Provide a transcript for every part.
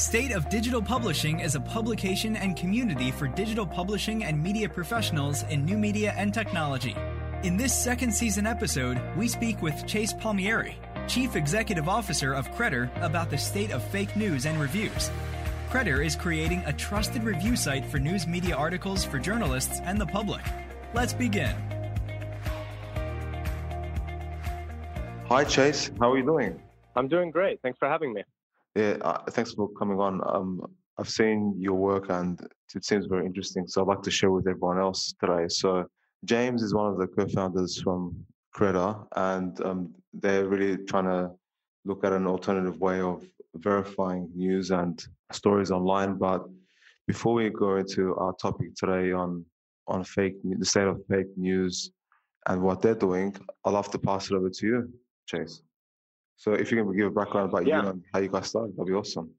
State of Digital Publishing is a publication and community for digital publishing and media professionals in new media and technology. In this second season episode, we speak with Chase Palmieri, Chief Executive Officer of Credder, about the state of fake news and reviews. Credder is creating a trusted review site for news media articles for journalists and the public. Let's begin. Hi, Chase. How are you doing? I'm doing great. Thanks for having me. Yeah, uh, thanks for coming on. Um, I've seen your work and it seems very interesting. So I'd like to share with everyone else today. So James is one of the co-founders from Credder, and um, they're really trying to look at an alternative way of verifying news and stories online. But before we go into our topic today on on fake the state of fake news and what they're doing, I'd love to pass it over to you, Chase. So if you can give a background about yeah. you and how you got started, that'd be awesome.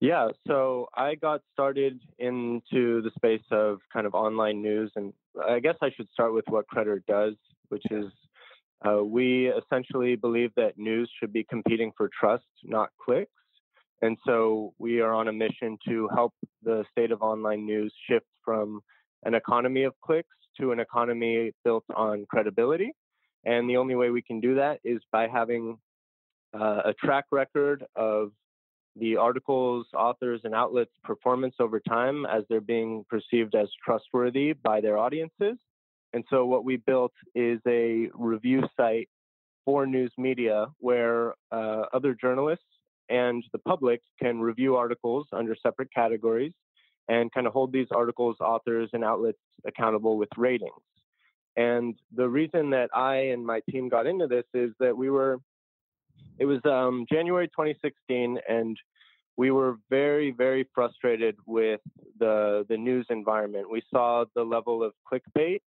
Yeah, so I got started into the space of kind of online news, and I guess I should start with what Credder does, which is uh, we essentially believe that news should be competing for trust, not clicks. And so we are on a mission to help the state of online news shift from an economy of clicks to an economy built on credibility. And the only way we can do that is by having uh, a track record of the articles, authors, and outlets' performance over time as they're being perceived as trustworthy by their audiences. And so, what we built is a review site for news media where uh, other journalists and the public can review articles under separate categories and kind of hold these articles, authors, and outlets accountable with ratings. And the reason that I and my team got into this is that we were it was um, January 2016, and we were very, very frustrated with the the news environment. We saw the level of clickbait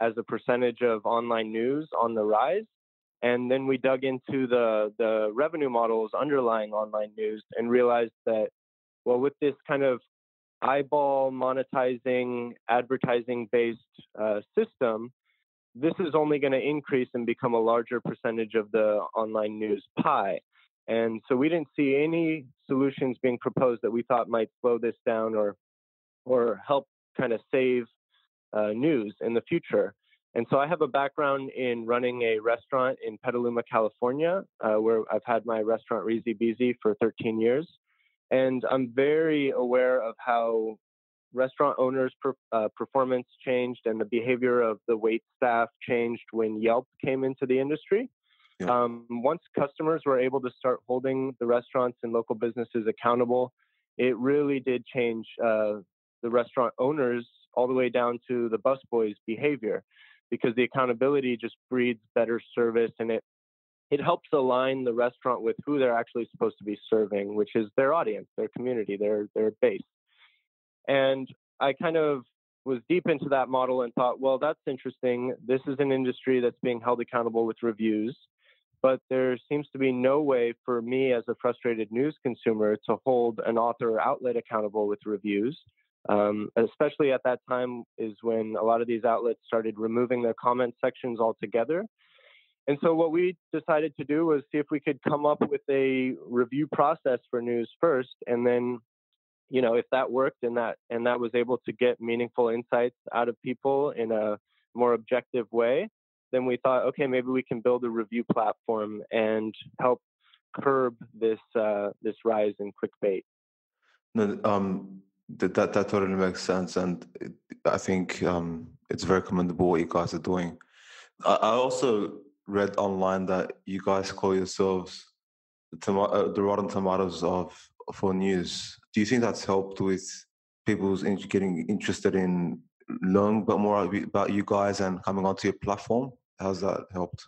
as a percentage of online news on the rise, and then we dug into the the revenue models underlying online news and realized that, well, with this kind of eyeball monetizing, advertising based uh, system, this is only going to increase and become a larger percentage of the online news pie. And so we didn't see any solutions being proposed that we thought might slow this down or or help kind of save uh, news in the future. And so I have a background in running a restaurant in Petaluma, California, uh, where I've had my restaurant Risibisi for 13 years. And I'm very aware of how restaurant owners' per, uh, performance changed and the behavior of the wait staff changed when Yelp came into the industry. Yeah. Um, once customers were able to start holding the restaurants and local businesses accountable, it really did change uh, the restaurant owners all the way down to the busboys' behavior because the accountability just breeds better service and it it helps align the restaurant with who they're actually supposed to be serving, which is their audience, their community, their their base. And I kind of was deep into that model and thought, well, that's interesting. This is an industry that's being held accountable with reviews, but there seems to be no way for me as a frustrated news consumer to hold an author or outlet accountable with reviews. Um, especially at that time is when a lot of these outlets started removing their comment sections altogether. And so what we decided to do was see if we could come up with a review process for news first, and then you know if that worked and that and that was able to get meaningful insights out of people in a more objective way then we thought okay maybe we can build a review platform and help curb this uh, this rise in clickbait no, um, that, that that totally makes sense and it, i think um, it's very commendable what you guys are doing. I, I also read online that you guys call yourselves the, tom- uh, the rotten tomatoes of for news do you think that's helped with people's getting interested in learning but more about you guys and coming onto your platform? How's that helped?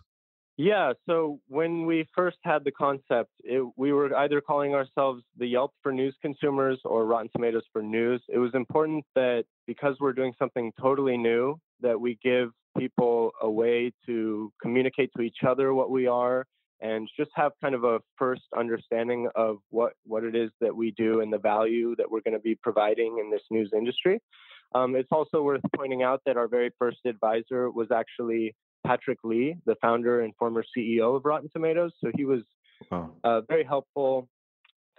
Yeah, so when we first had the concept, it, we were either calling ourselves the Yelp for news consumers or Rotten Tomatoes for news. It was important that because we're doing something totally new, that we give people a way to communicate to each other what we are and just have kind of a first understanding of what, what it is that we do and the value that we're going to be providing in this news industry. Um, it's also worth pointing out that our very first advisor was actually Patrick Lee, the founder and former CEO of Rotten Tomatoes. So he was wow. uh, very helpful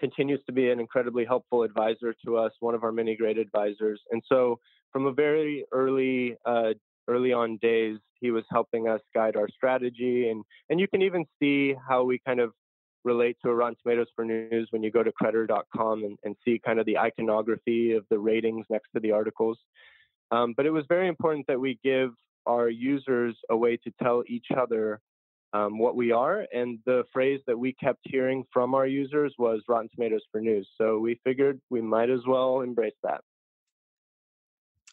continues to be an incredibly helpful advisor to us, one of our many great advisors. And so, from a very early uh, early on days, he was helping us guide our strategy, and and you can even see how we kind of relate to Rotten Tomatoes for news when you go to Credder.com and, and see kind of the iconography of the ratings next to the articles. Um, but it was very important that we give our users a way to tell each other um, what we are. And the phrase that we kept hearing from our users was Rotten Tomatoes for news. So we figured we might as well embrace that.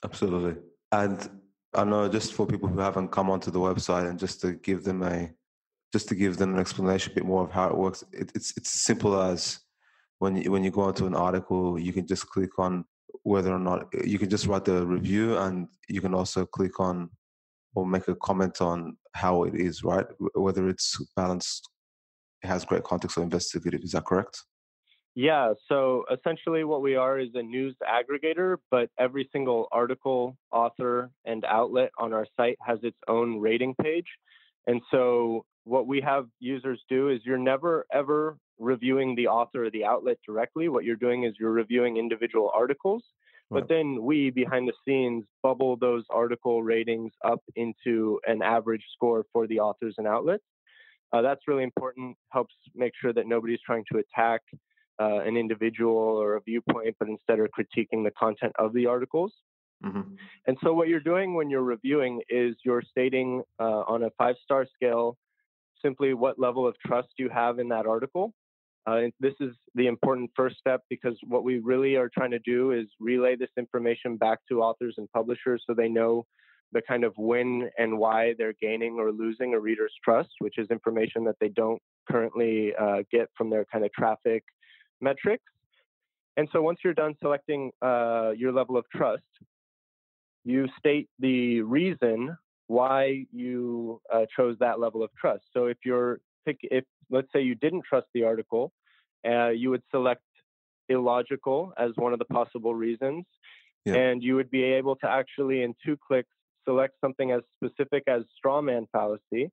Absolutely. And I know just for people who haven't come onto the website and just to give them a just to give them an explanation a bit more of how it works, it, it's it's simple as when you, when you go onto an article, you can just click on whether or not you can just write the review, and you can also click on or make a comment on how it is, right? Whether it's balanced, it has great context or investigative. Is that correct? Yeah, so essentially what we are is a news aggregator, but every single article, author, and outlet on our site has its own rating page. And so what we have users do is you're never ever reviewing the author or the outlet directly. What you're doing is you're reviewing individual articles. Right. But then we, behind the scenes, bubble those article ratings up into an average score for the authors and outlets. Uh, that's really important, helps make sure that nobody's trying to attack uh, an individual or a viewpoint, but instead are critiquing the content of the articles. Mm-hmm. And so, what you're doing when you're reviewing is you're stating uh, on a five star scale simply what level of trust you have in that article. Uh, this is the important first step because what we really are trying to do is relay this information back to authors and publishers so they know the kind of when and why they're gaining or losing a reader's trust, which is information that they don't currently uh, get from their kind of traffic metrics. And so once you're done selecting uh, your level of trust, you state the reason why you uh, chose that level of trust. So if you're pick, if let's say you didn't trust the article, uh, you would select illogical as one of the possible reasons, yeah. and you would be able to actually in two clicks select something as specific as straw man fallacy,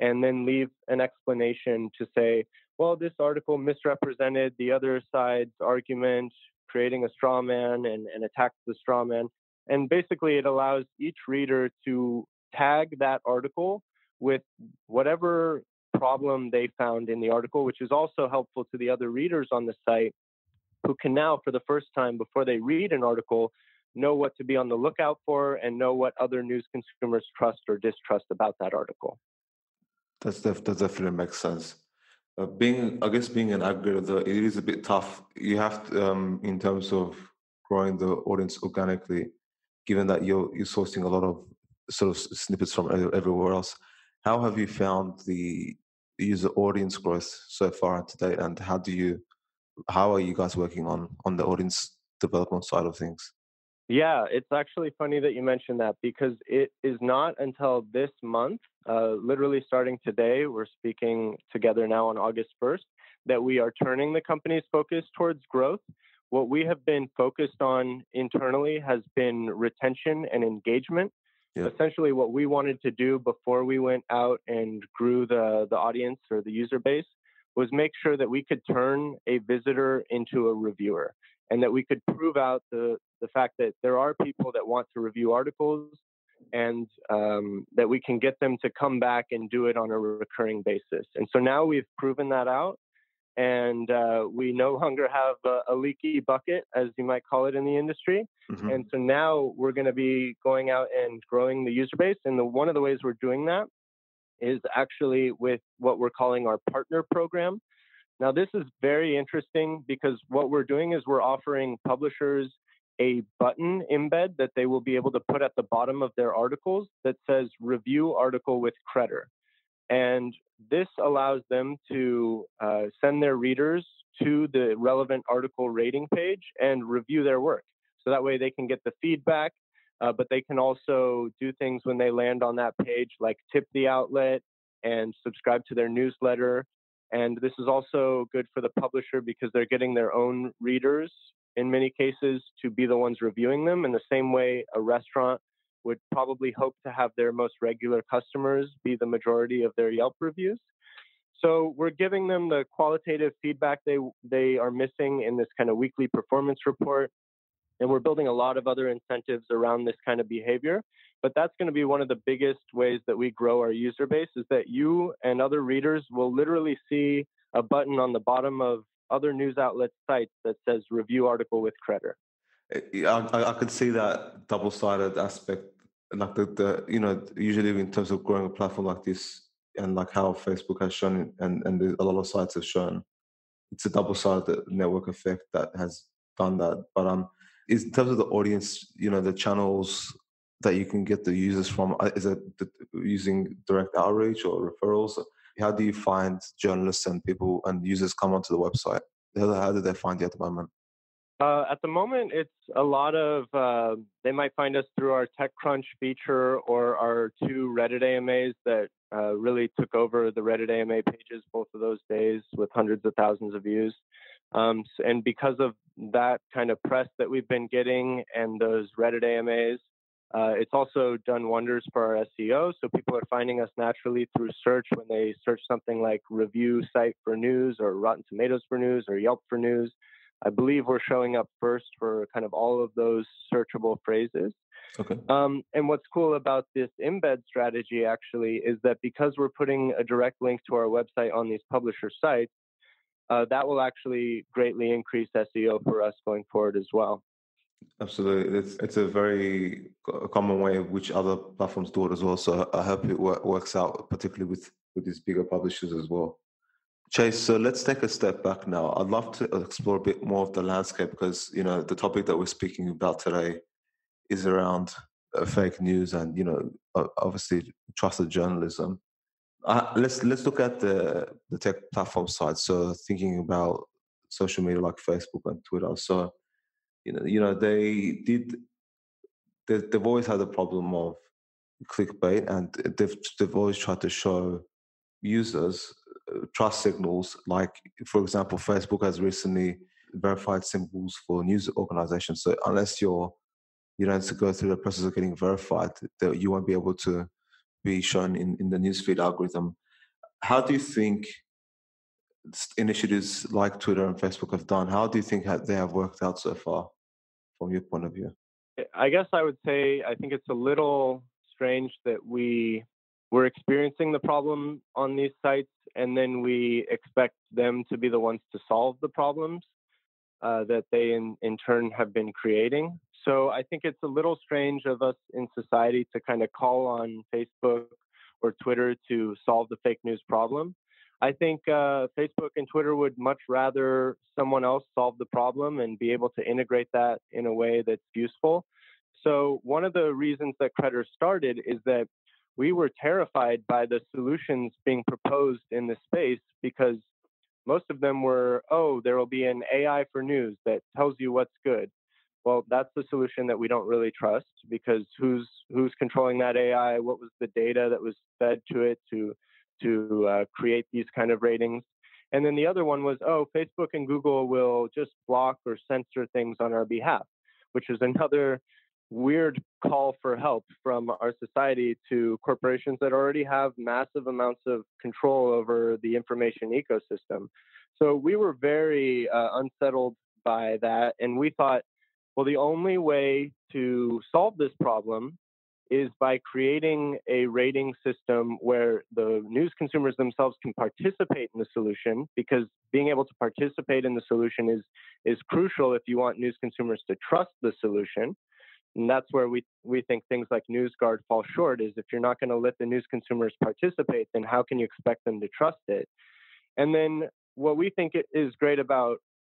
and then leave an explanation to say well, this article misrepresented the other side's argument, creating a straw man and, and attacks the straw man. And basically, it allows each reader to tag that article with whatever problem they found in the article, which is also helpful to the other readers on the site who can now, for the first time before they read an article, know what to be on the lookout for and know what other news consumers trust or distrust about that article. That's def- that definitely makes sense uh, being I guess being an aggregator, it is a bit tough. You have to, um, in terms of growing the audience organically, given that you're you're sourcing a lot of sort of snippets from everywhere else. How have you found the user audience growth so far today, and how do you how are you guys working on on the audience development side of things? Yeah, it's actually funny that you mentioned that because it is not until this month, uh, literally starting today, we're speaking together now on August 1st, that we are turning the company's focus towards growth. What we have been focused on internally has been retention and engagement. Yeah. Essentially, what we wanted to do before we went out and grew the, the audience or the user base was make sure that we could turn a visitor into a reviewer and that we could prove out the, the fact that there are people that want to review articles and um, that we can get them to come back and do it on a recurring basis. And so now we've proven that out, and uh, we no longer have a, a, leaky bucket, as you might call it in the industry. Mm-hmm. And so now we're going to be going out and growing the user base. And the, one of the ways we're doing that is actually with what we're calling our partner program. Now, this is very interesting because what we're doing is we're offering publishers a button embed that they will be able to put at the bottom of their articles that says review article with Credder. And this allows them to uh, send their readers to the relevant article rating page and review their work. So that way they can get the feedback, uh, but they can also do things when they land on that page like tip the outlet and subscribe to their newsletter and this is also good for the publisher because they're getting their own readers in many cases to be the ones reviewing them in the same way a restaurant would probably hope to have their most regular customers be the majority of their Yelp reviews. So we're giving them the qualitative feedback they they are missing in this kind of weekly performance report. And we're building a lot of other incentives around this kind of behavior. But that's going to be one of the biggest ways that we grow our user base is that you and other readers will literally see a button on the bottom of other news outlet sites that says review article with Credder. Eh, I, I could see that double-sided aspect, like the, the you know usually in terms of growing a platform like this, and like how Facebook has shown, and and a lot of sites have shown, it's a double-sided network effect that has done that. But um, is in terms of the audience, you know, the channels that you can get the users from, uh, is it using direct outreach or referrals? How do you find journalists and people and users come onto the website? How, do they find you at the moment? Uh, at the moment, it's a lot of, uh, they might find us through our TechCrunch feature or our two Reddit AMAs that uh, really took over the Reddit AMA pages both of those days with hundreds of thousands of views. Um, and because of that kind of press that we've been getting and those Reddit AMAs, uh, it's also done wonders for our SEO. So people are finding us naturally through search when they search something like review site for news or Rotten Tomatoes for news or Yelp for news. I believe we're showing up first for kind of all of those searchable phrases. Okay. Um, and what's cool about this embed strategy actually is that because we're putting a direct link to our website on these publisher sites, uh, that will actually greatly increase SEO for us going forward as well. Absolutely, it's it's a very common way which other platforms do it as well. So I hope it works out, particularly with with these bigger publishers as well. Chase, so let's take a step back now. I'd love to explore a bit more of the landscape because you know the topic that we're speaking about today is around uh, fake news and you know obviously trusted journalism. Uh, let's let's look at the the tech platform side. So thinking about social media like Facebook and Twitter. So you know you know they did they, they've always had a problem of clickbait and they've they've always tried to show users trust signals, like for example, Facebook has recently verified symbols for news organizations. So unless you're you don't have to go through the process of getting verified, that you won't be able to be shown in, in the newsfeed algorithm. How do you think initiatives like Twitter and Facebook have done? How do you think they have worked out so far, from your point of view? I guess I would say I think it's a little strange that we we're experiencing the problem on these sites and then we expect them to be the ones to solve the problems uh, that they in, in turn have been creating. So I think it's a little strange of us in society to kind of call on Facebook or Twitter to solve the fake news problem. I think uh, Facebook and Twitter would much rather someone else solve the problem and be able to integrate that in a way that's useful. So one of the reasons that Credder started is that we were terrified by the solutions being proposed in this space because most of them were, oh, there will be an AI for news that tells you what's good. Well, that's the solution that we don't really trust because who's who's controlling that AI? What was the data that was fed to it to to uh, create these kind of ratings? And then the other one was, oh, Facebook and Google will just block or censor things on our behalf, which is another weird call for help from our society to corporations that already have massive amounts of control over the information ecosystem. So we were very uh, unsettled by that. And we thought, well, the only way to solve this problem is by creating a rating system where the news consumers themselves can participate in the solution because being able to participate in the solution is is crucial if you want news consumers to trust the solution and that's where we, we think things like NewsGuard fall short is if you're not going to let the news consumers participate, then how can you expect them to trust it? And then what we think is great about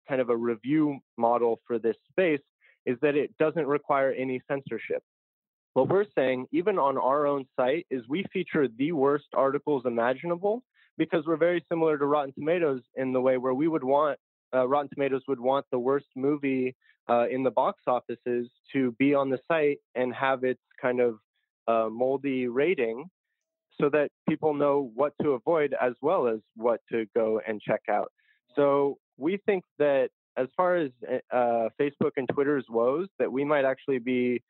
kind of a review model for this space is that it doesn't require any censorship. What we're saying, even on our own site, is we feature the worst articles imaginable because we're very similar to Rotten Tomatoes in the way where we would want uh, Rotten Tomatoes would want the worst movie uh, in the box offices to be on the site and have its kind of uh, moldy rating so that people know what to avoid as well as what to go and check out. So we think that as far as uh, Facebook and Twitter's woes, that we might actually be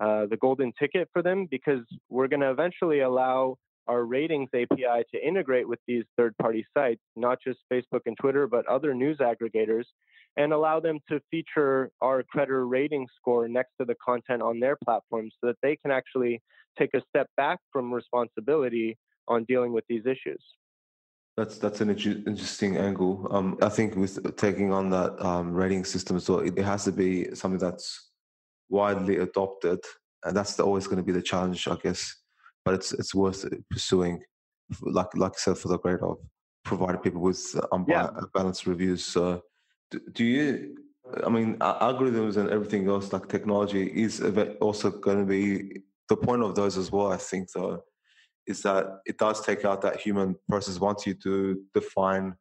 uh, the golden ticket for them because we're going to eventually allow our ratings API to integrate with these third party sites, not just Facebook and Twitter, but other news aggregators, and allow them to feature our Credder rating score next to the content on their platform so that they can actually take a step back from responsibility on dealing with these issues. That's that's an interesting angle. Um, I think with taking on that um, rating system, so it, has to be something that's widely adopted, and that's the, always going to be the challenge, I guess. But it's it's worth pursuing, like like I said, for the great of providing people with um, yeah. balanced reviews. So, do, do you? I mean, algorithms and everything else, like technology, is also going to be the point of those as well. I think though is that it does take out that human process. Once you do define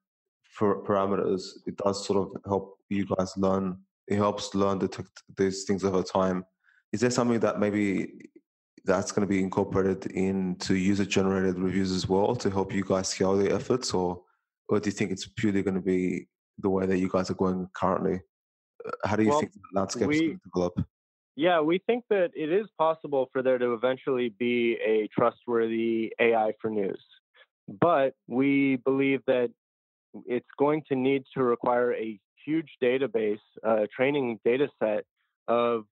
parameters, it does sort of help you guys learn. It helps learn detect these things over time. Is there something that maybe that's going to be incorporated into user generated reviews as well to help you guys scale the efforts, or or do you think it's purely going to be the way that you guys are going currently? Uh, how do you well, think the landscape is going to develop? Yeah, we think that it is possible for there to eventually be a trustworthy AI for news. But we believe that it's going to need to require a huge database, uh, training data set of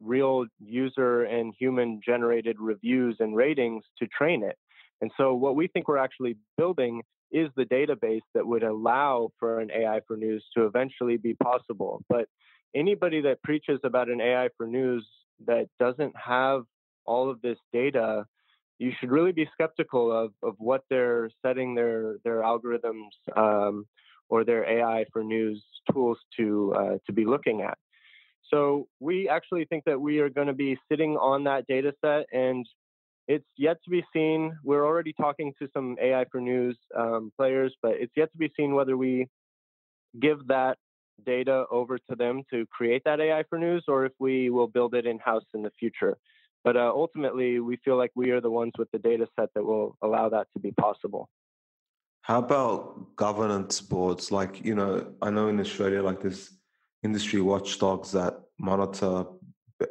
real user and human generated reviews and ratings to train it. And so, what we think we're actually building is the database that would allow for an AI for news to eventually be possible. But anybody that preaches about an AI for news that doesn't have all of this data, you should really be skeptical of, of what they're setting their their algorithms um, or their AI for news tools to uh, to be looking at. So we actually think that we are going to be sitting on that data set, and it's yet to be seen. We're already talking to some AI for news um, players, but it's yet to be seen whether we give that data over to them to create that AI for news, or if we will build it in house in the future. But uh, ultimately, we feel like we are the ones with the data set that will allow that to be possible. How about governance boards? Like, you know, I know in Australia, like there's industry watchdogs that monitor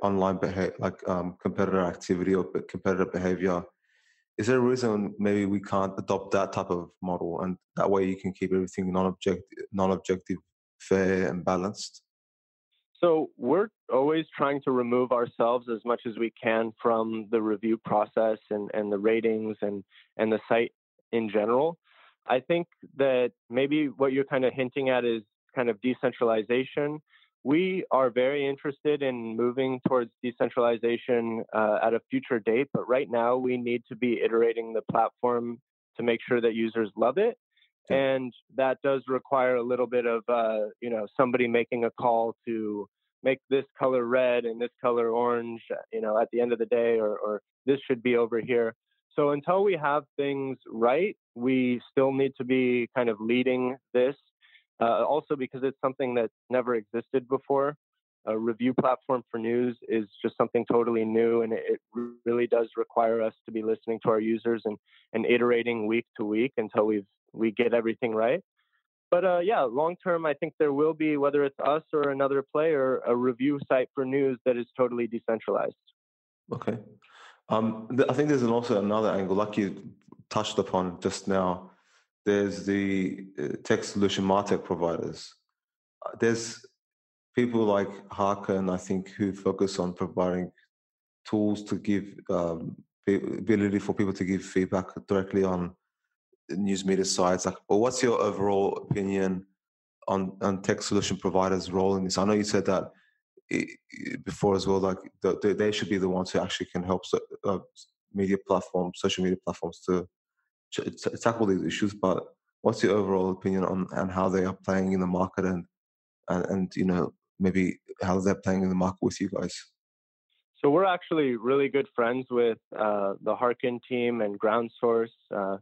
online behavior, like um, competitor activity or competitor behavior. Is there a reason maybe we can't adopt that type of model, and that way you can keep everything non-objective, non-objective fair and balanced? So we're always trying to remove ourselves as much as we can from the review process and, and the ratings and, and the site in general. I think that maybe what you're kind of hinting at is kind of decentralization. We are very interested in moving towards decentralization uh, at a future date, but right now we need to be iterating the platform to make sure that users love it. And that does require a little bit of uh, you know somebody making a call to make this color red and this color orange you know at the end of the day or, or this should be over here. So until we have things right we still need to be kind of leading this uh, also because it's something that never existed before a review platform for news is just something totally new and it really does require us to be listening to our users and, and iterating week to week until we've we get everything right. But uh, yeah, long term, I think there will be, whether it's us or another player, a review site for news that is totally decentralized. Okay. Um, I think there's also another angle, like you touched upon just now. There's the uh, tech solution martech providers. Uh, there's people like Hearken, I think, who focus on providing tools to give um, ability for people to give feedback directly on news media sites like well, what's your overall opinion on on tech solution providers role in this i know you said that before as well like the, they should be the ones who actually can help uh, media platforms social media platforms to, to tackle these issues but what's your overall opinion on and how they are playing in the market and, and and you know maybe how they're playing in the market with you guys so we're actually really good friends with uh, the Hearken team and Ground Source. Uh,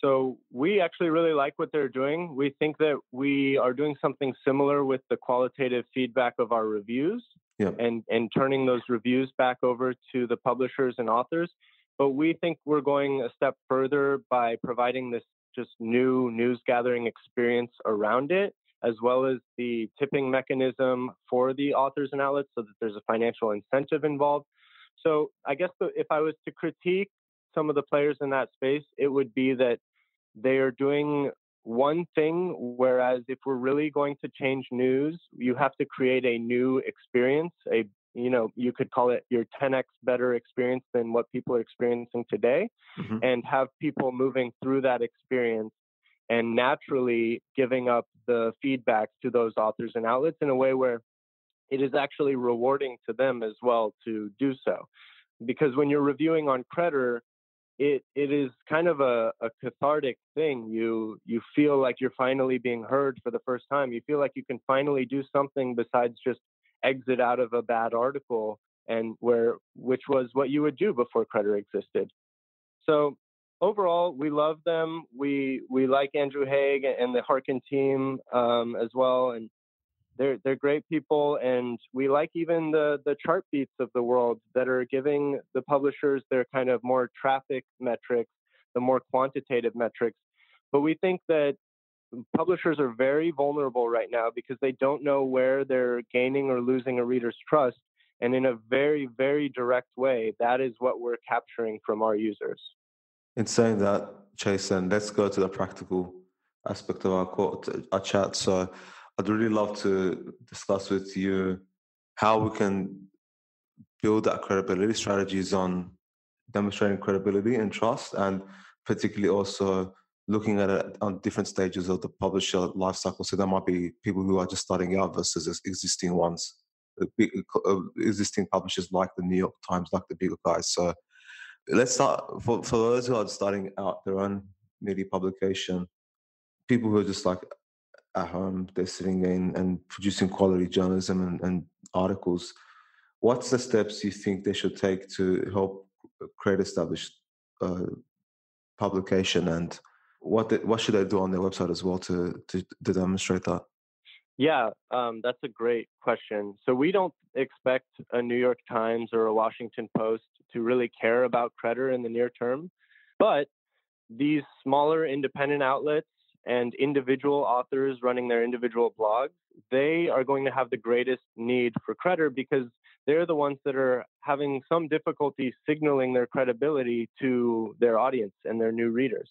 so we actually really like what they're doing. We think that we are doing something similar with the qualitative feedback of our reviews yep. and, and turning those reviews back over to the publishers and authors. But we think we're going a step further by providing this just new news gathering experience around it, as well as the tipping mechanism for the authors and outlets so that there's a financial incentive involved. So I guess if I was to critique some of the players in that space, it would be that they are doing one thing, whereas if we're really going to change news, you have to create a new experience, a you know, you could call it your 10x better experience than what people are experiencing today, mm-hmm. and have people moving through that experience and naturally giving up the feedback to those authors and outlets in a way where it is actually rewarding to them as well to do so. Because when you're reviewing on Credder, it it is kind of a, a cathartic thing. You you feel like you're finally being heard for the first time. You feel like you can finally do something besides just exit out of a bad article and where which was what you would do before Credder existed. So overall, we love them. We we like Andrew Haeg and the Hearken team um, as well, and they're they're great people. And we like even the the Chartbeats of the world that are giving the publishers their kind of more traffic metrics, the more quantitative metrics. But we think that publishers are very vulnerable right now because they don't know where they're gaining or losing a reader's trust. And in a very, very direct way, that is what we're capturing from our users. In saying that, Jason, let's go to the practical aspect of our, our chat. So I'd really love to discuss with you how we can build that credibility strategies on demonstrating credibility and trust, and particularly also looking at it on different stages of the publisher life cycle. So there might be people who are just starting out versus existing ones, uh, existing publishers like the New York Times, like the bigger guys. So let's start for, for those who are starting out their own media publication, people who are just like at home, they're sitting in and producing quality journalism and, and articles. What's the steps you think they should take to help create established uh, publication and what the, what should I do on their website as well to, to, to demonstrate that? Yeah, um, that's a great question. So we don't expect a New York Times or a Washington Post to really care about Credder in the near term, but these smaller independent outlets and individual authors running their individual blogs, they are going to have the greatest need for Credder because they're the ones that are having some difficulty signaling their credibility to their audience and their new readers.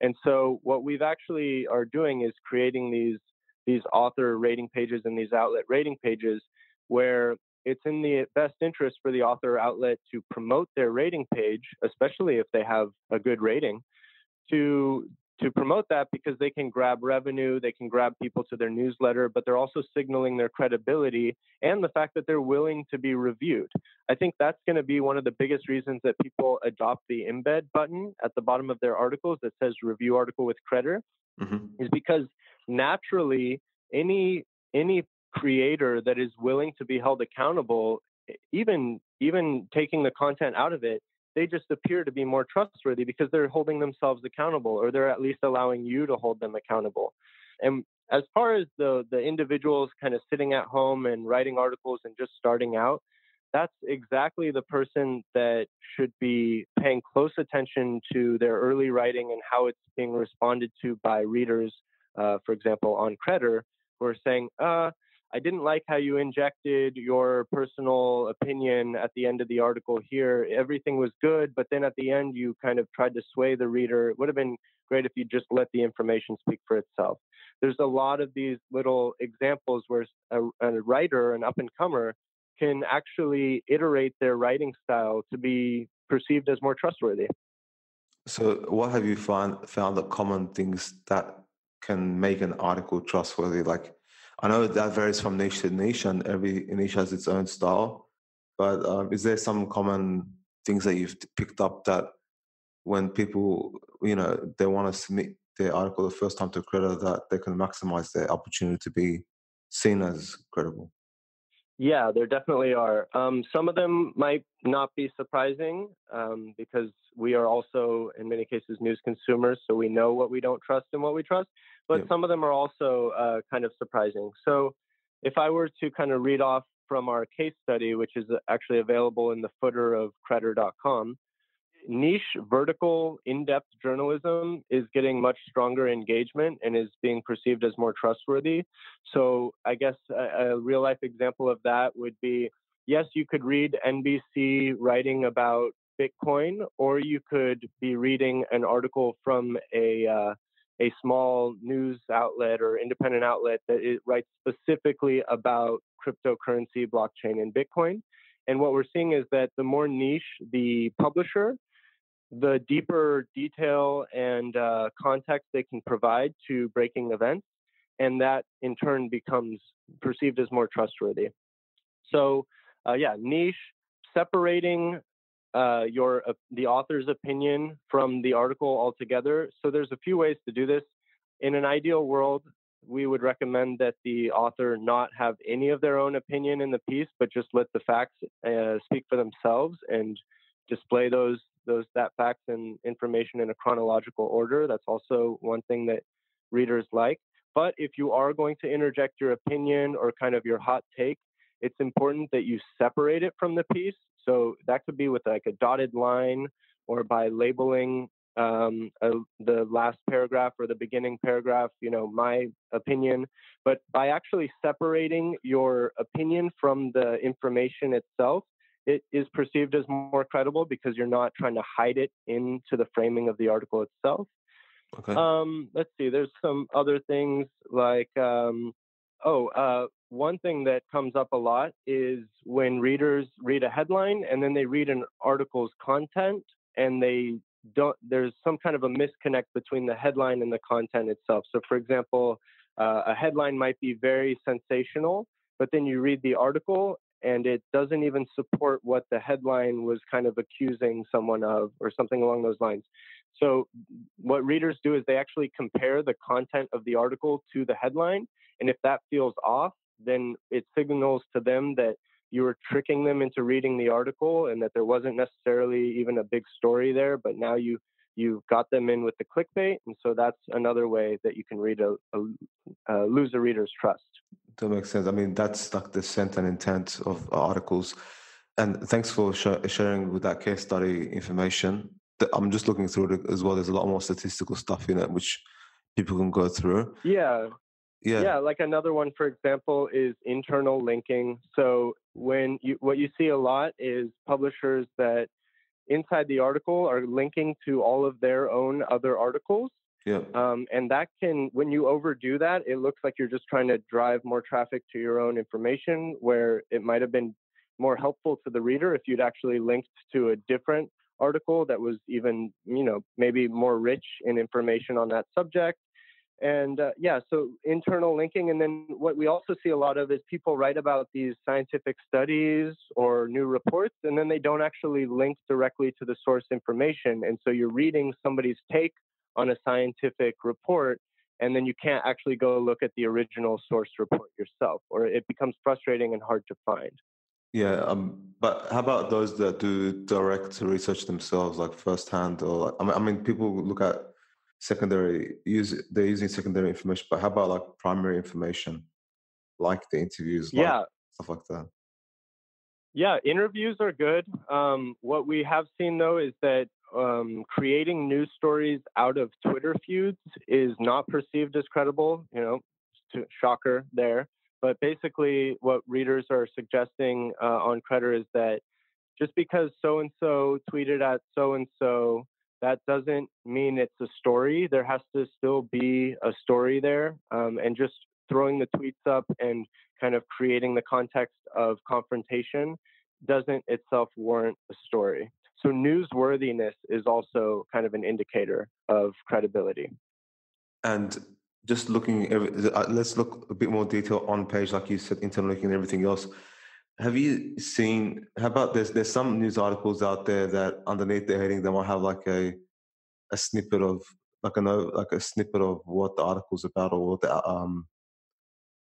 And so what we've actually are doing is creating these these author rating pages and these outlet rating pages where it's in the best interest for the author outlet to promote their rating page, especially if they have a good rating, to to promote that because they can grab revenue, they can grab people to their newsletter, but they're also signaling their credibility and the fact that they're willing to be reviewed. I think that's going to be one of the biggest reasons that people adopt the embed button at the bottom of their articles that says review article with Credder mm-hmm. is because naturally any any creator that is willing to be held accountable even even taking the content out of it they just appear to be more trustworthy because they're holding themselves accountable or they're at least allowing you to hold them accountable. And as far as the the individuals kind of sitting at home and writing articles and just starting out, that's exactly the person that should be paying close attention to their early writing and how it's being responded to by readers, uh, for example, on Credder, who are saying, uh, I didn't like how you injected your personal opinion at the end of the article here. Everything was good, but then at the end, you kind of tried to sway the reader. It would have been great if you just let the information speak for itself. There's a lot of these little examples where a, a writer, an up and comer, can actually iterate their writing style to be perceived as more trustworthy. So, what have you found found the common things that can make an article trustworthy? Like, I know that varies from niche to niche, and every niche has its own style. But um, is there some common things that you've picked up that when people, you know, they want to submit their article the first time to Credder, that they can maximize their opportunity to be seen as credible? Yeah, there definitely are. Um, some of them might not be surprising um, because we are also, in many cases, news consumers, so we know what we don't trust and what we trust. But yeah. some of them are also uh, kind of surprising. So, if I were to kind of read off from our case study, which is actually available in the footer of Credder.com, niche vertical in-depth journalism is getting much stronger engagement and is being perceived as more trustworthy so i guess a, a real life example of that would be yes you could read nbc writing about Bitcoin, or you could be reading an article from a uh, a small news outlet or independent outlet that it writes specifically about cryptocurrency, blockchain, and Bitcoin. And what we're seeing is that the more niche the publisher, the deeper detail and uh, context they can provide to breaking events, and that in turn becomes perceived as more trustworthy. So, uh, yeah, niche, separating uh, your uh, the author's opinion from the article altogether. So there's a few ways to do this. In an ideal world, we would recommend that the author not have any of their own opinion in the piece, but just let the facts uh, speak for themselves and display those those that facts and information in a chronological order. That's also one thing that readers like. But if you are going to interject your opinion or kind of your hot take, it's important that you separate it from the piece. So that could be with like a dotted line or by labeling um, the last paragraph or the beginning paragraph, you know, my opinion, but by actually separating your opinion from the information itself, it is perceived as more credible because you're not trying to hide it into the framing of the article itself. Okay. Um, let's see. There's some other things like, um, oh, uh, one thing that comes up a lot is when readers read a headline and then they read an article's content and they don't. There's some kind of a misconnect between the headline and the content itself. So, for example, uh, a headline might be very sensational, but then you read the article and it doesn't even support what the headline was kind of accusing someone of or something along those lines. So, what readers do is they actually compare the content of the article to the headline. And if that feels off, then it signals to them that you were tricking them into reading the article and that there wasn't necessarily even a big story there, but now you you've got them in with the clickbait, and so that's another way that you can read a, a, a lose a reader's trust. That makes sense. I mean, that's like the scent and intent of articles. And thanks for sh- sharing with that case study information. I'm just looking through it as well. There's a lot more statistical stuff in it, which people can go through. Yeah. Yeah. Yeah. Like another one, for example, is internal linking. So when you, what you see a lot is publishers that inside the article are linking to all of their own other articles. Yeah. Um, and that can, when you overdo that, it looks like you're just trying to drive more traffic to your own information, where it might have been more helpful to the reader if you'd actually linked to a different article that was even, you know, maybe more rich in information on that subject and uh, yeah, so internal linking. And then what we also see a lot of is people write about these scientific studies or new reports, and then they don't actually link directly to the source information. And so you're reading somebody's take on a scientific report, and then you can't actually go look at the original source report yourself, or it becomes frustrating and hard to find. Yeah, um, but how about those that do direct research themselves, like firsthand? Or I mean, I mean people look at secondary use they're using secondary information but how about like primary information? Like the interviews like yeah. stuff like that. Yeah interviews are good. Um, what we have seen though is that um, creating news stories out of twitter feuds is not perceived as credible you know shocker there. But basically what readers are suggesting uh, on Credder is that just because so and so tweeted at so and so that doesn't mean it's a story. There has to still be a story there. Um, and just throwing the tweets up and kind of creating the context of confrontation doesn't itself warrant a story. So newsworthiness is also kind of an indicator of credibility. And just looking, uh, let's look a bit more detail on page, like you said, interlinking and everything else have you seen? How about this? There's some news articles out there that underneath the heading they might have like a a snippet of like a like a snippet of what the article's about or what the um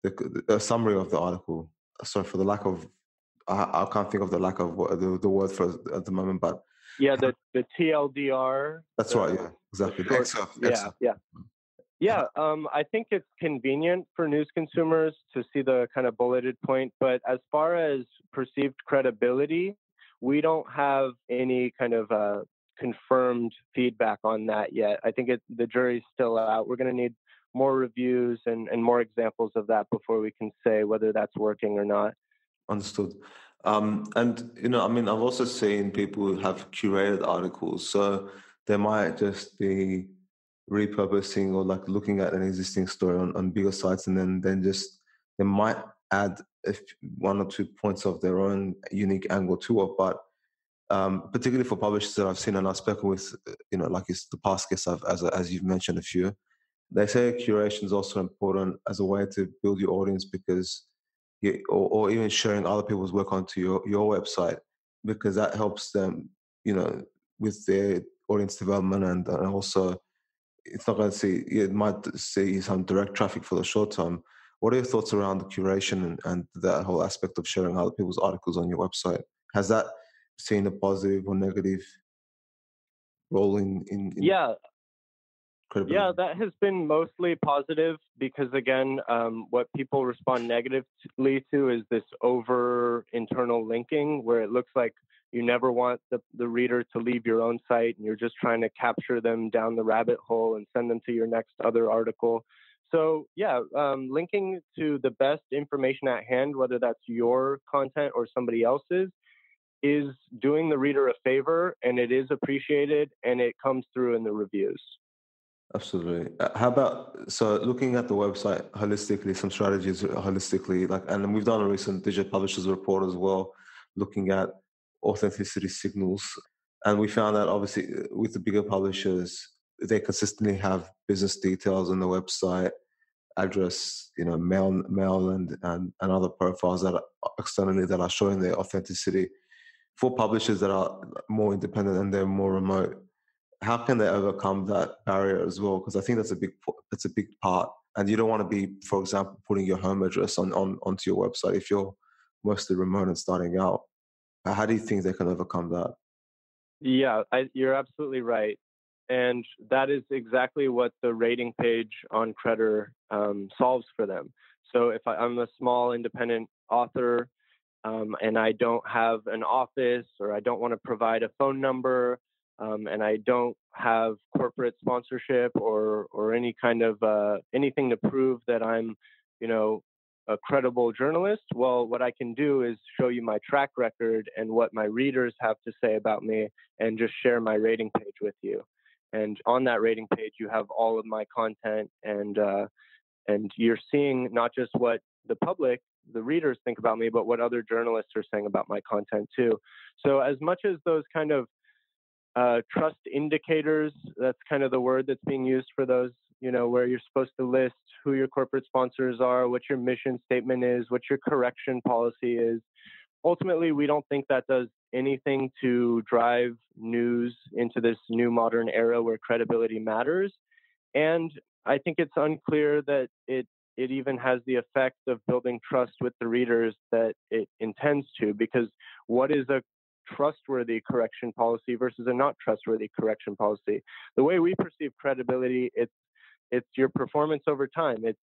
the, a summary of the article. Sorry for the lack of I, I can't think of the lack of the, the word for at the moment, but yeah, the the TLDR. That's the, right. Yeah, exactly. Short, yeah, yeah. Yeah, um, I think it's convenient for news consumers to see the kind of bulleted point. But as far as perceived credibility, we don't have any kind of uh, confirmed feedback on that yet. I think it, the jury's still out. We're going to need more reviews and, and more examples of that before we can say whether that's working or not. Understood. Um, and you know, I mean, I've also seen people have curated articles, so there might just be repurposing or like looking at an existing story on, on bigger sites, and then then just they might add if one or two points of their own unique angle to it. But um, particularly for publishers that I've seen and I've spoken with, you know, like it's the past guests I've, as as you've mentioned a few, they say curation is also important as a way to build your audience because or, or even sharing other people's work onto your, your website because that helps them, you know, with their audience development and, and also it's not going to see it might see some direct traffic for the short term. What are your thoughts around the curation and, and that whole aspect of sharing other people's articles on your website? Has that seen a positive or negative role in, in, in yeah yeah, that has been mostly positive because, again, um, what people respond negatively to is this over internal linking where it looks like you never want the, the reader to leave your own site and you're just trying to capture them down the rabbit hole and send them to your next other article. So, yeah, um, linking to the best information at hand, whether that's your content or somebody else's, is doing the reader a favor and it is appreciated and it comes through in the reviews. Absolutely. Uh, how about so looking at the website holistically, some strategies holistically, like, and we've done a recent digital publishers report as well, looking at authenticity signals, and we found that obviously with the bigger publishers, they consistently have business details on the website, address, you know, mail, mail, and and, and other profiles that are externally that are showing their authenticity. For publishers that are more independent and they're more remote, how can they overcome that barrier as well? Because I think that's a big that's a big part. And you don't want to be, for example, putting your home address on, on onto your website if you're mostly remote and starting out. How do you think they can overcome that? Yeah, I, you're absolutely right, and that is exactly what the rating page on Credder um, solves for them. So if I, am a small independent author um, and I don't have an office or I don't want to provide a phone number um, and I don't have corporate sponsorship or or any kind of uh, anything to prove that I'm, you know, a credible journalist. Well, what I can do is show you my track record and what my readers have to say about me, and just share my rating page with you. And on that rating page, you have all of my content, and uh, and you're seeing not just what the public the readers think about me, but what other journalists are saying about my content too. So as much as those kind of uh, trust indicators, that's kind of the word that's being used for those, you know, where you're supposed to list who your corporate sponsors are, what your mission statement is, what your correction policy is. Ultimately, we don't think that does anything to drive news into this new modern era where credibility matters. And I think it's unclear that it it even has the effect of building trust with the readers that it intends to because what is a trustworthy correction policy versus a not trustworthy correction policy. The way we perceive credibility, it's it's your performance over time. It's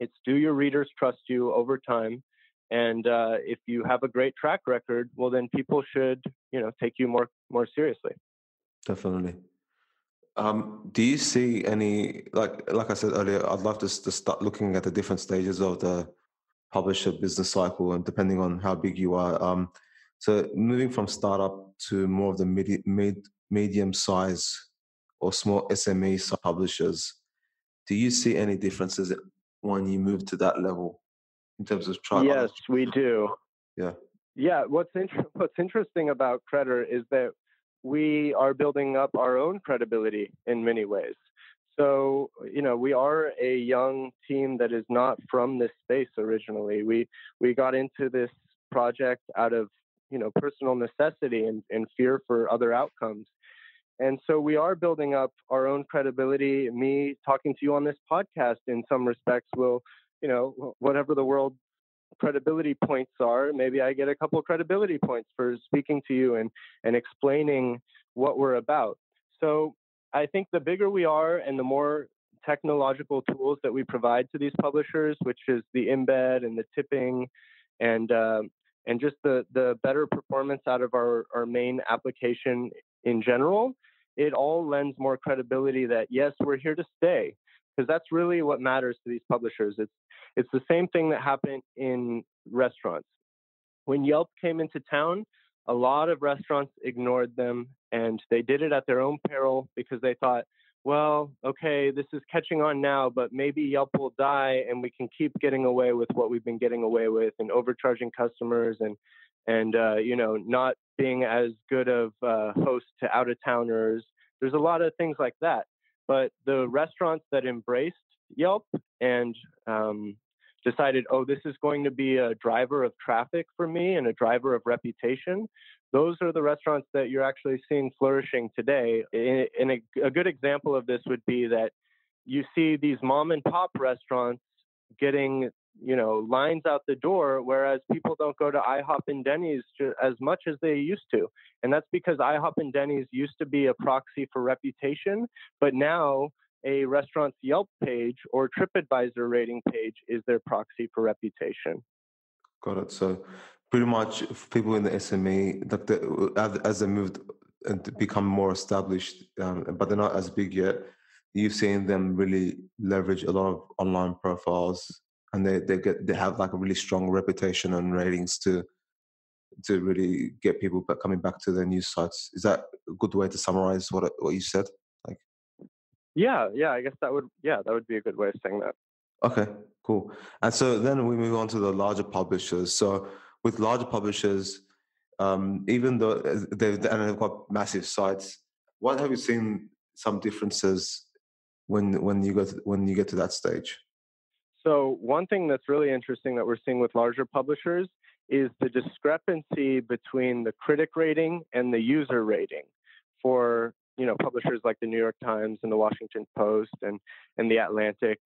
it's do your readers trust you over time, and uh, if you have a great track record, well then people should you know take you more more seriously. Definitely. Um, do you see any like like I said earlier? I'd love to, to start looking at the different stages of the publisher business cycle, and depending on how big you are. Um, so moving from startup to more of the mid, mid medium size or small SME publishers, do you see any differences when you move to that level in terms of trial? Yes, we do. Yeah. Yeah. What's inter- what's interesting about Credder is that we are building up our own credibility in many ways. So, you know, we are a young team that is not from this space originally. We we got into this project out of you know personal necessity and, and fear for other outcomes. And so we are building up our own credibility. Me talking to you on this podcast in some respects will you know whatever the world credibility points are maybe i get a couple credibility points for speaking to you and and explaining what we're about. So i think the bigger we are and the more technological tools that we provide to these publishers which is the embed and the tipping and uh, and just the, the better performance out of our, our main application in general, it all lends more credibility that yes, we're here to stay. Because that's really what matters to these publishers. It's it's the same thing that happened in restaurants. when Yelp came into town, a lot of restaurants ignored them and they did it at their own peril because they thought, well, okay, this is catching on now, but maybe Yelp will die and we can keep getting away with what we've been getting away with and overcharging customers and and uh, you know not being as good of a host to out of towners. There's a lot of things like that. But the restaurants that embraced Yelp and um, decided, oh, this is going to be a driver of traffic for me and a driver of reputation, those are the restaurants that you're actually seeing flourishing today. And a, a good example of this would be that you see these mom and pop restaurants getting you know lines out the door whereas people don't go to IHOP and Denny's as much as they used to and that's because IHOP and Denny's used to be a proxy for reputation but now a restaurant's Yelp page or TripAdvisor rating page is their proxy for reputation. Got it. So pretty much people in the SME, like the, as they moved and become more established, um, but they're not as big yet, you've seen them really leverage a lot of online profiles and they, they get they have like a really strong reputation and ratings to to really get people coming back to their news sites. Is that a good way to summarize what what you said? Yeah, yeah, I guess that would yeah, that would be a good way of saying that. Okay, cool. And so then we move on to the larger publishers. So with larger publishers, um, even though uh, they've and they've got massive sites, what have you seen some differences when when you go to, when you get to that stage? So one thing that's really interesting that we're seeing with larger publishers is the discrepancy between the critic rating and the user rating for you know publishers like the New York Times and the Washington Post and and the Atlantic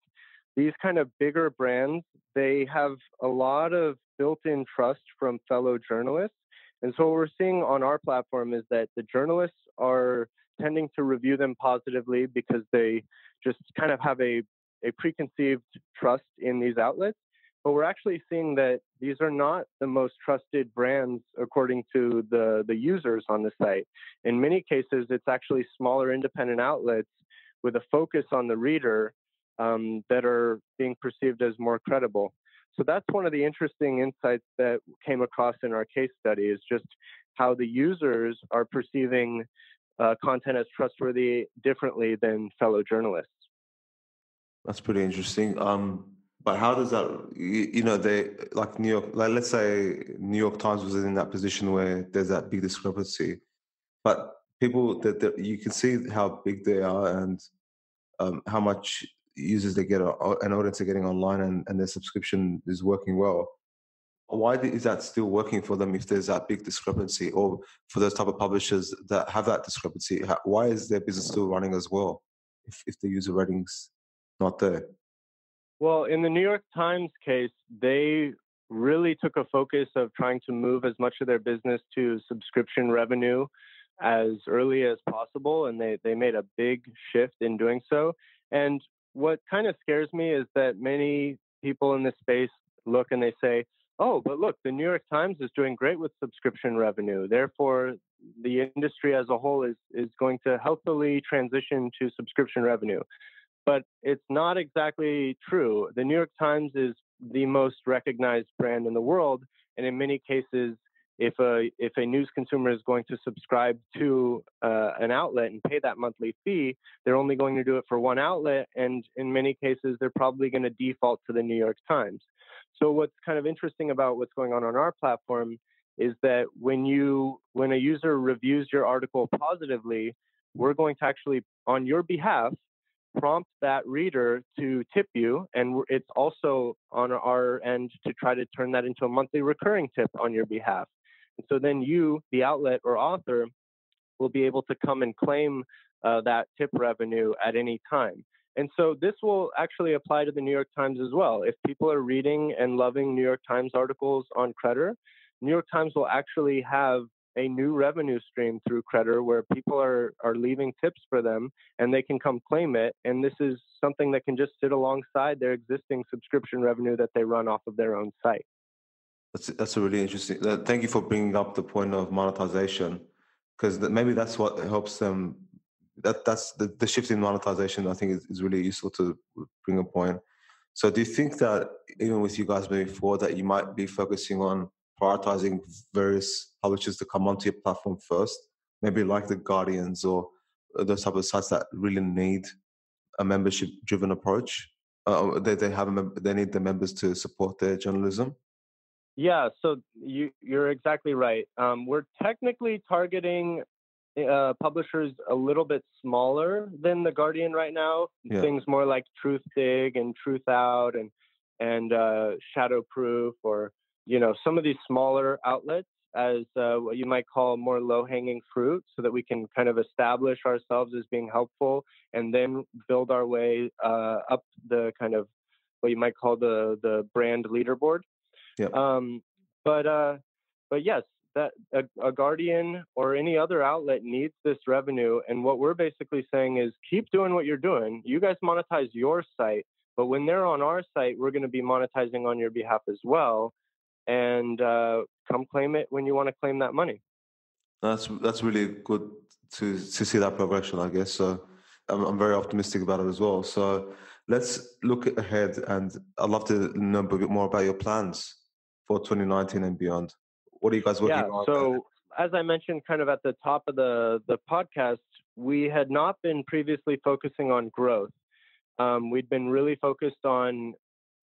these kind of bigger brands they have a lot of built-in trust from fellow journalists. And so what we're seeing on our platform is that the journalists are tending to review them positively because they just kind of have a a preconceived trust in these outlets but we're actually seeing that these are not the most trusted brands according to the, the users on the site. In many cases, it's actually smaller independent outlets with a focus on the reader um, that are being perceived as more credible. So that's one of the interesting insights that came across in our case study is just how the users are perceiving uh, content as trustworthy differently than fellow journalists. That's pretty interesting. Um, but how does that, you, know, they like New York, like let's say New York Times was in that position where there's that big discrepancy, but people that, you can see how big they are and um, how much users they get, an audience they're getting online, and, and their subscription is working well. Why is that still working for them if there's that big discrepancy, or for those type of publishers that have that discrepancy? Why is their business still running as well if, if the user ratings not there? Well, in the New York Times case, they really took a focus of trying to move as much of their business to subscription revenue as early as possible, and they, they made a big shift in doing so. And what kind of scares me is that many people in this space look and they say, oh, but look, the New York Times is doing great with subscription revenue. Therefore, the industry as a whole is, is going to healthily transition to subscription revenue but it's not exactly true. The New York Times is the most recognized brand in the world, and in many cases, if a if a news consumer is going to subscribe to uh, an outlet and pay that monthly fee, they're only going to do it for one outlet, and in many cases, they're probably going to default to the New York Times. So what's kind of interesting about what's going on on our platform is that when you when a user reviews your article positively, we're going to actually on your behalf prompt that reader to tip you. And it's also on our end to try to turn that into a monthly recurring tip on your behalf. And so then you, the outlet or author, will be able to come and claim uh, that tip revenue at any time. And so this will actually apply to the New York Times as well. If people are reading and loving New York Times articles on Credder, New York Times will actually have a new revenue stream through Credder where people are, are leaving tips for them and they can come claim it. And this is something that can just sit alongside their existing subscription revenue that they run off of their own site. That's, that's a really interesting. Uh, thank you for bringing up the point of monetization because maybe that's what helps them. That that's the, the shift in monetization. I think is, is really useful to bring a point. So, do you think that even with you guys moving forward, that you might be focusing on prioritizing various publishers to come onto your platform first? Maybe like the Guardians or those type of sites that really need a membership driven approach. Uh, they they have a, they need the members to support their journalism. Yeah, so you you're exactly right. Um, we're technically targeting uh, publishers a little bit smaller than the Guardian right now. Yeah. Things more like Truthdig and Truth Out and and uh, Shadowproof, or you know some of these smaller outlets as uh, what you might call more low-hanging fruit, so that we can kind of establish ourselves as being helpful, and then build our way uh, up the kind of what you might call the the brand leaderboard. Yeah. Um, but uh, but yes, that a, a, guardian or any other outlet needs this revenue and what we're basically saying is keep doing what you're doing you guys monetize your site but when they're on our site we're going to be monetizing on your behalf as well and uh, come claim it when you want to claim that money that's that's really good to to see that progression i guess so I'm, I'm very optimistic about it as well so let's look ahead and i'd love to know a bit more about your plans for 2019 and beyond what are you guys working yeah, on? So, as I mentioned, kind of at the top of the the podcast, we had not been previously focusing on growth. Um, we'd been really focused on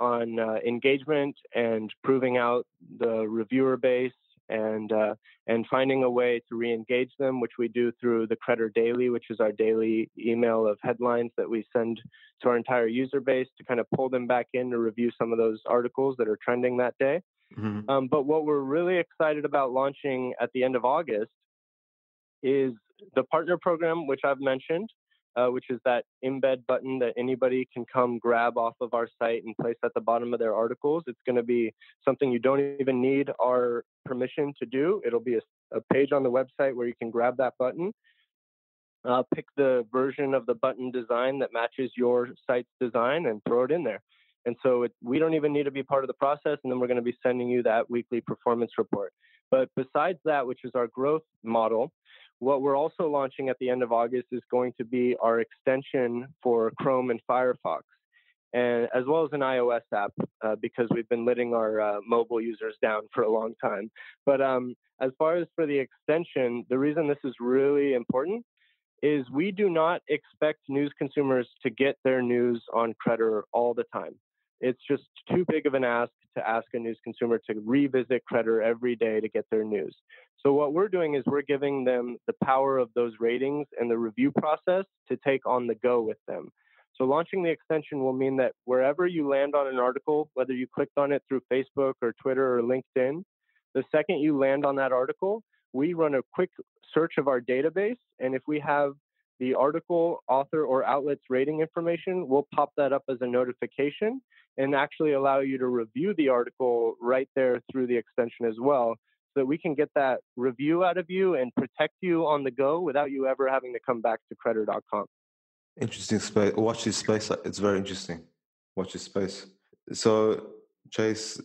on uh, engagement and proving out the reviewer base and uh, and finding a way to re-engage them, which we do through the Credder Daily, which is our daily email of headlines that we send to our entire user base to kind of pull them back in to review some of those articles that are trending that day. Mm-hmm. Um, but what we're really excited about launching at the end of August is the partner program, which I've mentioned, uh, which is that embed button that anybody can come grab off of our site and place at the bottom of their articles. It's going to be something you don't even need our permission to do. It'll be a, a page on the website where you can grab that button. Uh, pick the version of the button design that matches your site's design and throw it in there. And so it, we don't even need to be part of the process. And then we're going to be sending you that weekly performance report. But besides that, which is our growth model, what we're also launching at the end of August is going to be our extension for Chrome and Firefox, and as well as an iOS app uh, because we've been letting our uh, mobile users down for a long time. But um, as far as for the extension, the reason this is really important is we do not expect news consumers to get their news on Credder all the time. It's just too big of an ask to ask a news consumer to revisit Credder every day to get their news. So what we're doing is we're giving them the power of those ratings and the review process to take on the go with them. So launching the extension will mean that wherever you land on an article, whether you clicked on it through Facebook or Twitter or LinkedIn, the second you land on that article, we run a quick search of our database. And if we have the article, author, or outlet's rating information, we'll pop that up as a notification and actually allow you to review the article right there through the extension as well so that we can get that review out of you and protect you on the go without you ever having to come back to credder.com. Interesting space. Watch this space. It's very interesting. Watch this space. So, Chase,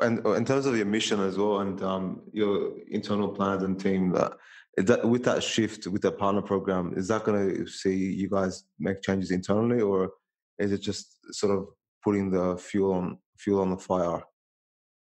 and in terms of your mission as well, and um, your internal plans and team, that that with that shift with the partner program, is that going to see you guys make changes internally, or is it just sort of putting the fuel on fuel on the fire?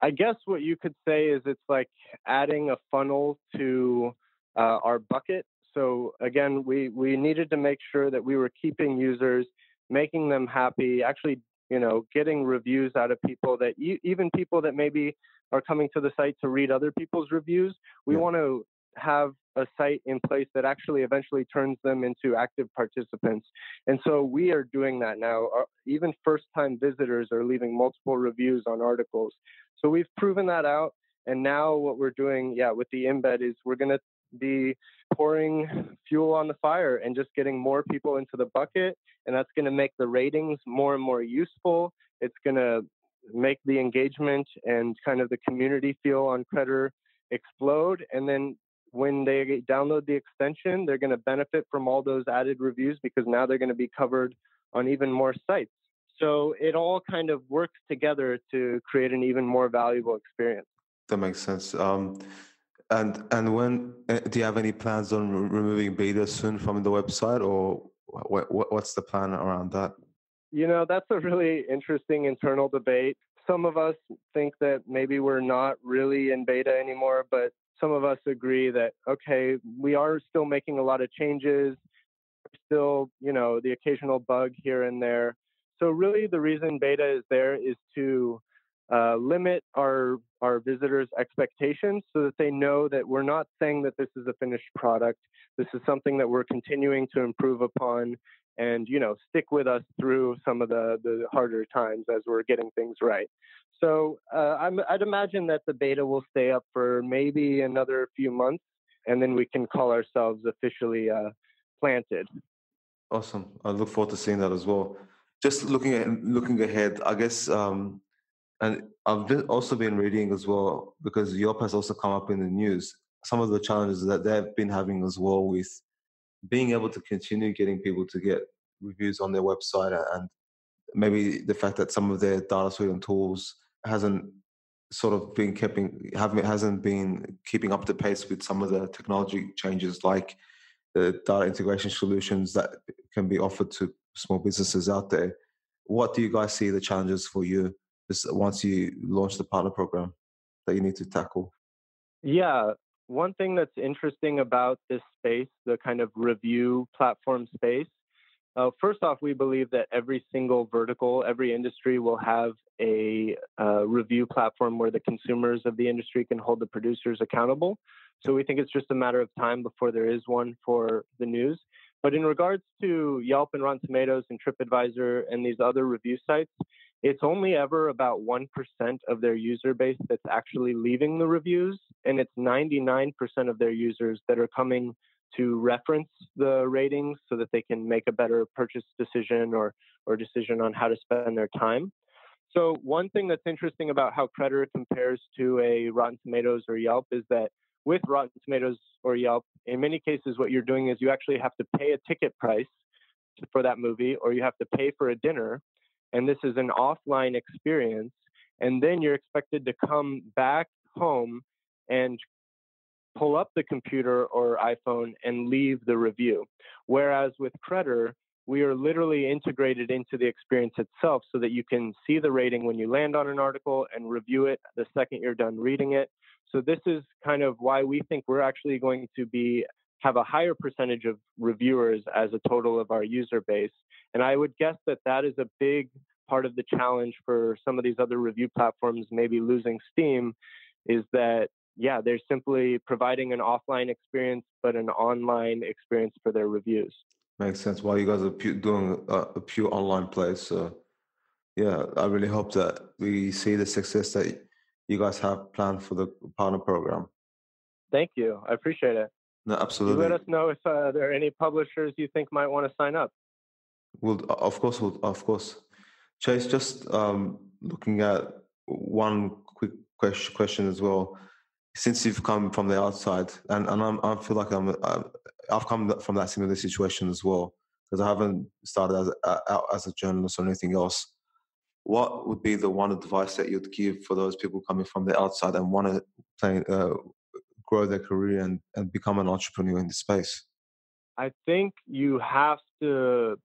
I guess what you could say is it's like adding a funnel to uh, our bucket. So again, we we needed to make sure that we were keeping users, making them happy, actually, you know, getting reviews out of people that even people that maybe are coming to the site to read other people's reviews. We yeah. want to have a site in place that actually eventually turns them into active participants. And so we are doing that now. Our, even first time visitors are leaving multiple reviews on articles. So we've proven that out. And now what we're doing, yeah, with the embed is we're going to be pouring fuel on the fire and just getting more people into the bucket. And that's going to make the ratings more and more useful. It's going to make the engagement and kind of the community feel on Credder explode. And then when they download the extension, they're going to benefit from all those added reviews because now they're going to be covered on even more sites. So it all kind of works together to create an even more valuable experience. That makes sense. Um, and and when uh, do you have any plans on removing beta soon from the website, or what, what, what's the plan around that? You know, that's a really interesting internal debate some of us think that maybe we're not really in beta anymore, but some of us agree that okay, we are still making a lot of changes, still, you know, the occasional bug here and there. So really, the reason beta is there is to uh, limit our our visitors' expectations so that they know that we're not saying that this is a finished product. This is something that we're continuing to improve upon, and you know, stick with us through some of the the harder times as we're getting things right. So uh, i would imagine that the beta will stay up for maybe another few months, and then we can call ourselves officially uh, planted. Awesome. I look forward to seeing that as well. Just looking at looking ahead, I guess, um, and I've also been reading as well because Yelp has also come up in the news. Some of the challenges that they've been having as well with being able to continue getting people to get reviews on their website and maybe the fact that some of their data suite tools hasn't sort of been keeping haven't hasn't been keeping up to pace with some of the technology changes like the data integration solutions that can be offered to small businesses out there. What do you guys see the challenges for you once you launch the partner program that you need to tackle? Yeah, one thing that's interesting about this space, the kind of review platform space, uh, first off, we believe that every single vertical, every industry will have a uh, review platform where the consumers of the industry can hold the producers accountable. So we think it's just a matter of time before there is one for the news. But in regards to Yelp and Rotten Tomatoes and TripAdvisor and these other review sites, it's only ever about 1% of their user base that's actually leaving the reviews. And it's 99% of their users that are coming to reference the ratings so that they can make a better purchase decision or, or decision on how to spend their time. So, one thing that's interesting about how Credder compares to a Rotten Tomatoes or Yelp is that with Rotten Tomatoes or Yelp, in many cases, what you're doing is you actually have to pay a ticket price for that movie or you have to pay for a dinner. And this is an offline experience. And then you're expected to come back home and pull up the computer or iPhone and leave the review. Whereas with Credder, we are literally integrated into the experience itself so that you can see the rating when you land on an article and review it the second you're done reading it. So this is kind of why we think we're actually going to be have a higher percentage of reviewers as a total of our user base. And I would guess that that is a big part of the challenge for some of these other review platforms maybe losing steam is that yeah, they're simply providing an offline experience, but an online experience for their reviews. Makes sense. While you guys are doing a, a pure online play, so yeah, I really hope that we see the success that you guys have planned for the partner program. Thank you. I appreciate it. No, absolutely. You let us know if uh, there are any publishers you think might want to sign up. Well, of course, we'll, of course. Chase, just um, looking at one quick question as well since you've come from the outside, and, and I'm, I feel like I'm, uh, I've come from that similar situation as well, because I haven't started as, out as a journalist or anything else. What would be the one advice that you'd give for those people coming from the outside and want to play, uh, grow their career and, and become an entrepreneur in the space? I think you have to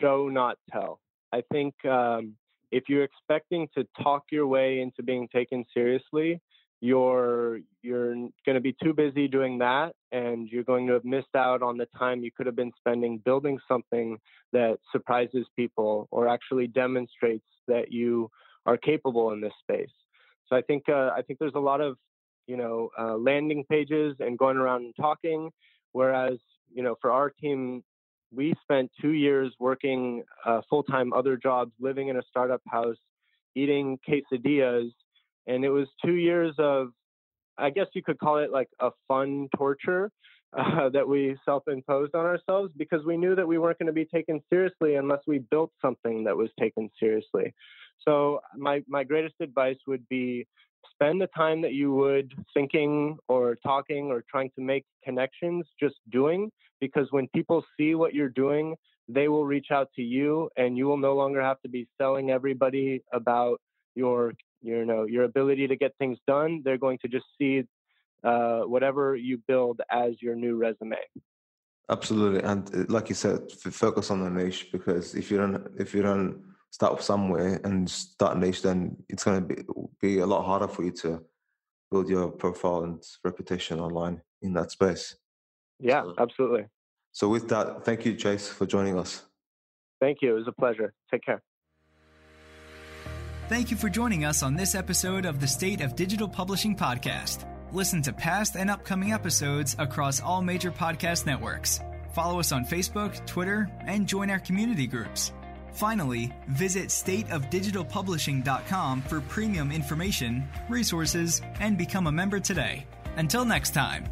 show, not tell. I think um, if you're expecting to talk your way into being taken seriously, you're you're going to be too busy doing that and you're going to have missed out on the time you could have been spending building something that surprises people or actually demonstrates that you are capable in this space. So i think uh, i think there's a lot of you know uh, landing pages and going around and talking whereas you know for our team we spent two years working uh, full-time other jobs living in a startup house eating quesadillas and it was two years of i guess you could call it like a fun torture uh, that we self-imposed on ourselves because we knew that we weren't going to be taken seriously unless we built something that was taken seriously. So my my greatest advice would be spend the time that you would thinking or talking or trying to make connections just doing because when people see what you're doing they will reach out to you and you will no longer have to be selling everybody about your you know your ability to get things done they're going to just see uh, whatever you build as your new resume absolutely and uh, like you said focus on the niche because if you don't if you don't start somewhere and start niche, then it's going to be, be a lot harder for you to build your profile and reputation online in that space. Yeah, absolutely. So, with that, thank you, Chase, for joining us. Thank you. It was a pleasure. Take care. Thank you for joining us on this episode of the State of Digital Publishing podcast. Listen to past and upcoming episodes across all major podcast networks. Follow us on Facebook, Twitter, and join our community groups. Finally, visit stateofdigitalpublishing.com for premium information, resources, and become a member today. Until next time.